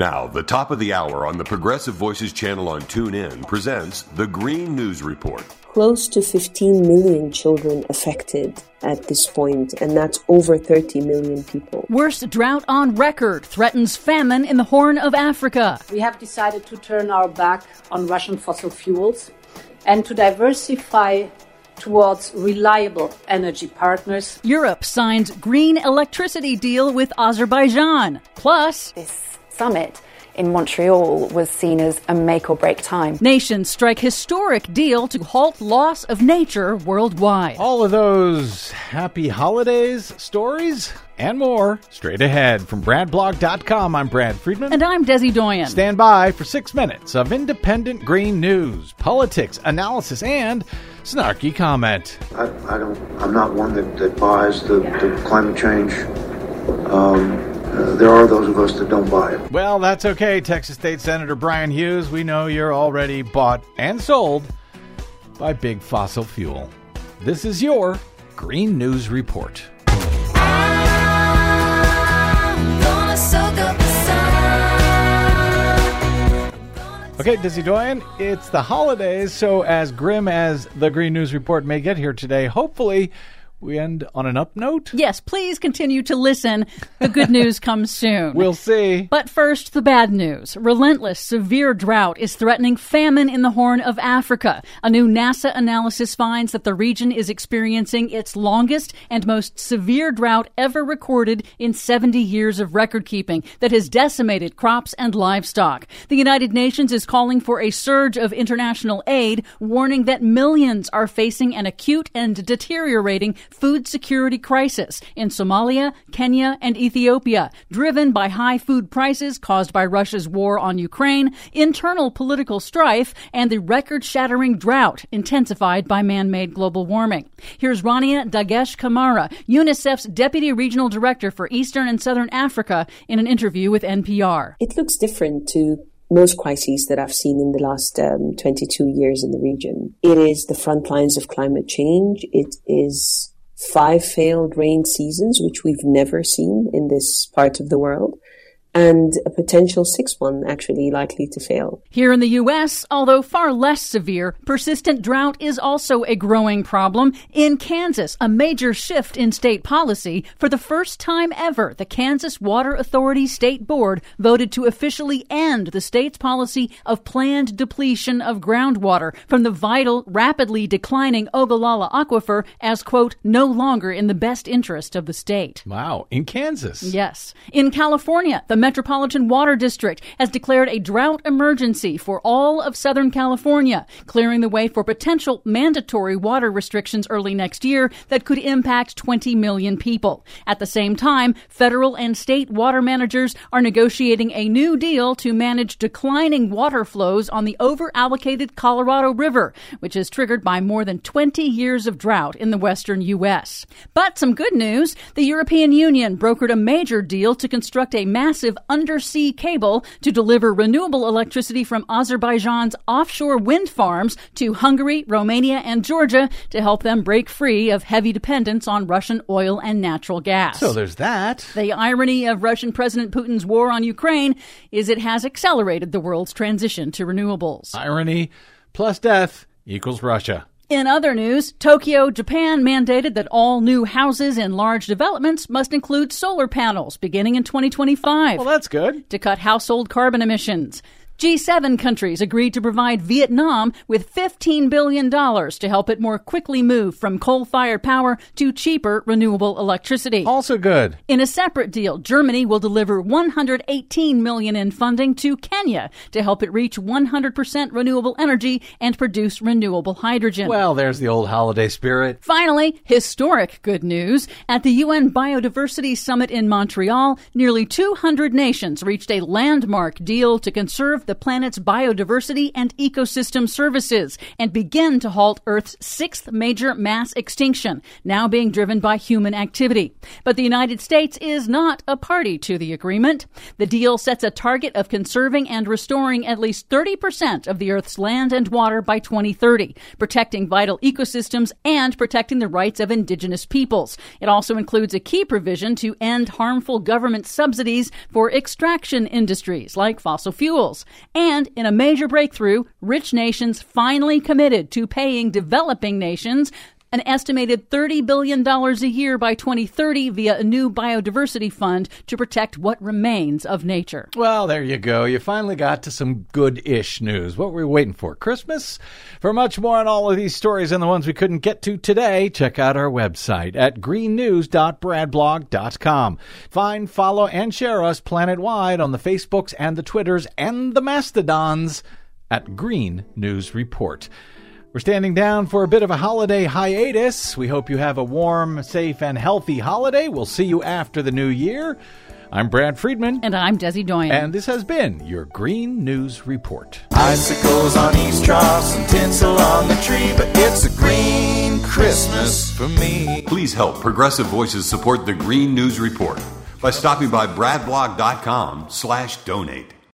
Now, the top of the hour on the Progressive Voices channel on TuneIn presents the Green News Report. Close to 15 million children affected at this point, and that's over 30 million people. Worst drought on record threatens famine in the Horn of Africa. We have decided to turn our back on Russian fossil fuels and to diversify towards reliable energy partners. Europe signs green electricity deal with Azerbaijan. Plus, this summit in Montreal was seen as a make or break time. Nations strike historic deal to halt loss of nature worldwide. All of those happy holidays stories and more straight ahead from bradblog.com. I'm Brad Friedman. And I'm Desi Doyen. Stand by for six minutes of independent green news, politics, analysis, and snarky comment. I, I don't. I'm not one that, that buys the, the climate change. Um, there are those of us that don't buy it. Well, that's okay, Texas State Senator Bryan Hughes. We know you're already bought and sold by big fossil fuel. This is your Green News Report. Okay, Dizzy Doyen, it's the holidays, so as grim as the Green News Report may get here today, hopefully we end on an up note? Yes, please continue to listen. The good news comes soon. We'll see. But first, the bad news. Relentless, severe drought is threatening famine in the Horn of Africa. A new NASA analysis finds that the region is experiencing its longest and most severe drought ever recorded in 70 years of record keeping that has decimated crops and livestock. The United Nations is calling for a surge of international aid, warning that millions are facing an acute and deteriorating food security crisis in Somalia, Kenya, and Ethiopia, driven by high food prices caused by Russia's war on Ukraine, internal political strife, and the record shattering drought intensified by man made global warming. Here's Rania Dagash Kamara, UNICEF's Deputy Regional Director for Eastern and Southern Africa, in an interview with NPR. It looks different to most crises that I've seen in the last um, 22 years in the region. It is the front lines of climate change. It is five failed rain seasons, which we've never seen in this part of the world and a potential sixth one actually likely to fail. Here in the U.S., although far less severe, persistent drought is also a growing problem. In Kansas, a major shift in state policy. For the first time ever, the Kansas Water Authority State Board voted to officially end the state's policy of planned depletion of groundwater from the vital, rapidly declining Ogallala Aquifer as, quote, no longer in the best interest of the state. Wow, in Kansas. Yes. In California, the Metropolitan Water District has declared a drought emergency for all of Southern California, clearing the way for potential mandatory water restrictions early next year that could impact 20 million people. At the same time, federal and state water managers are negotiating a new deal to manage declining water flows on the overallocated Colorado River, which is triggered by more than 20 years of drought in the western U.S. But some good news the European Union brokered a major deal to construct a massive massive undersea cable to deliver renewable electricity from Azerbaijan's offshore wind farms to Hungary, Romania, and Georgia to help them break free of heavy dependence on Russian oil and natural gas. So there's that. The irony of Russian President Putin's war on Ukraine is it has accelerated the world's transition to renewables. Irony plus death equals Russia. In other news, Tokyo, Japan mandated that all new houses in large developments must include solar panels beginning in 2025. Well, that's good. To cut household carbon emissions. G7 countries agreed to provide Vietnam with $15 billion to help it more quickly move from coal fired power to cheaper renewable electricity. Also good. In a separate deal, Germany will deliver 118 million in funding to Kenya to help it reach 100% renewable energy and produce renewable hydrogen. Well, there's the old holiday spirit. Finally, historic good news. At the UN Biodiversity Summit in Montreal, nearly 200 nations reached a landmark deal to conserve the planet's biodiversity and ecosystem services and begin to halt Earth's sixth major mass extinction, now being driven by human activity. But the United States is not a party to the agreement. The deal sets a target of conserving and restoring at least 30% of the Earth's land and water by 2030, protecting vital ecosystems and protecting the rights of indigenous peoples. It also includes a key provision to end harmful government subsidies for extraction industries like fossil fuels. And in a major breakthrough, rich nations finally committed to paying developing nations an estimated $30 billion a year by 2030 via a new biodiversity fund to protect what remains of nature. Well, there you go. You finally got to some good ish news. What were we waiting for? Christmas? For much more on all of these stories and the ones we couldn't get to today, check out our website at greennews.bradblog.com. Find, follow, and share us planet wide on the Facebooks and the Twitters and the Mastodons at Green News Report. We're standing down for a bit of a holiday hiatus. We hope you have a warm, safe, and healthy holiday. We'll see you after the new year. I'm Brad Friedman. And I'm Desi Doyen. And this has been your Green News Report. Icicles on eavesdrops and tinsel on the tree, but it's a green Christmas for me. Please help Progressive Voices support the Green News Report by stopping by bradblog.com slash donate.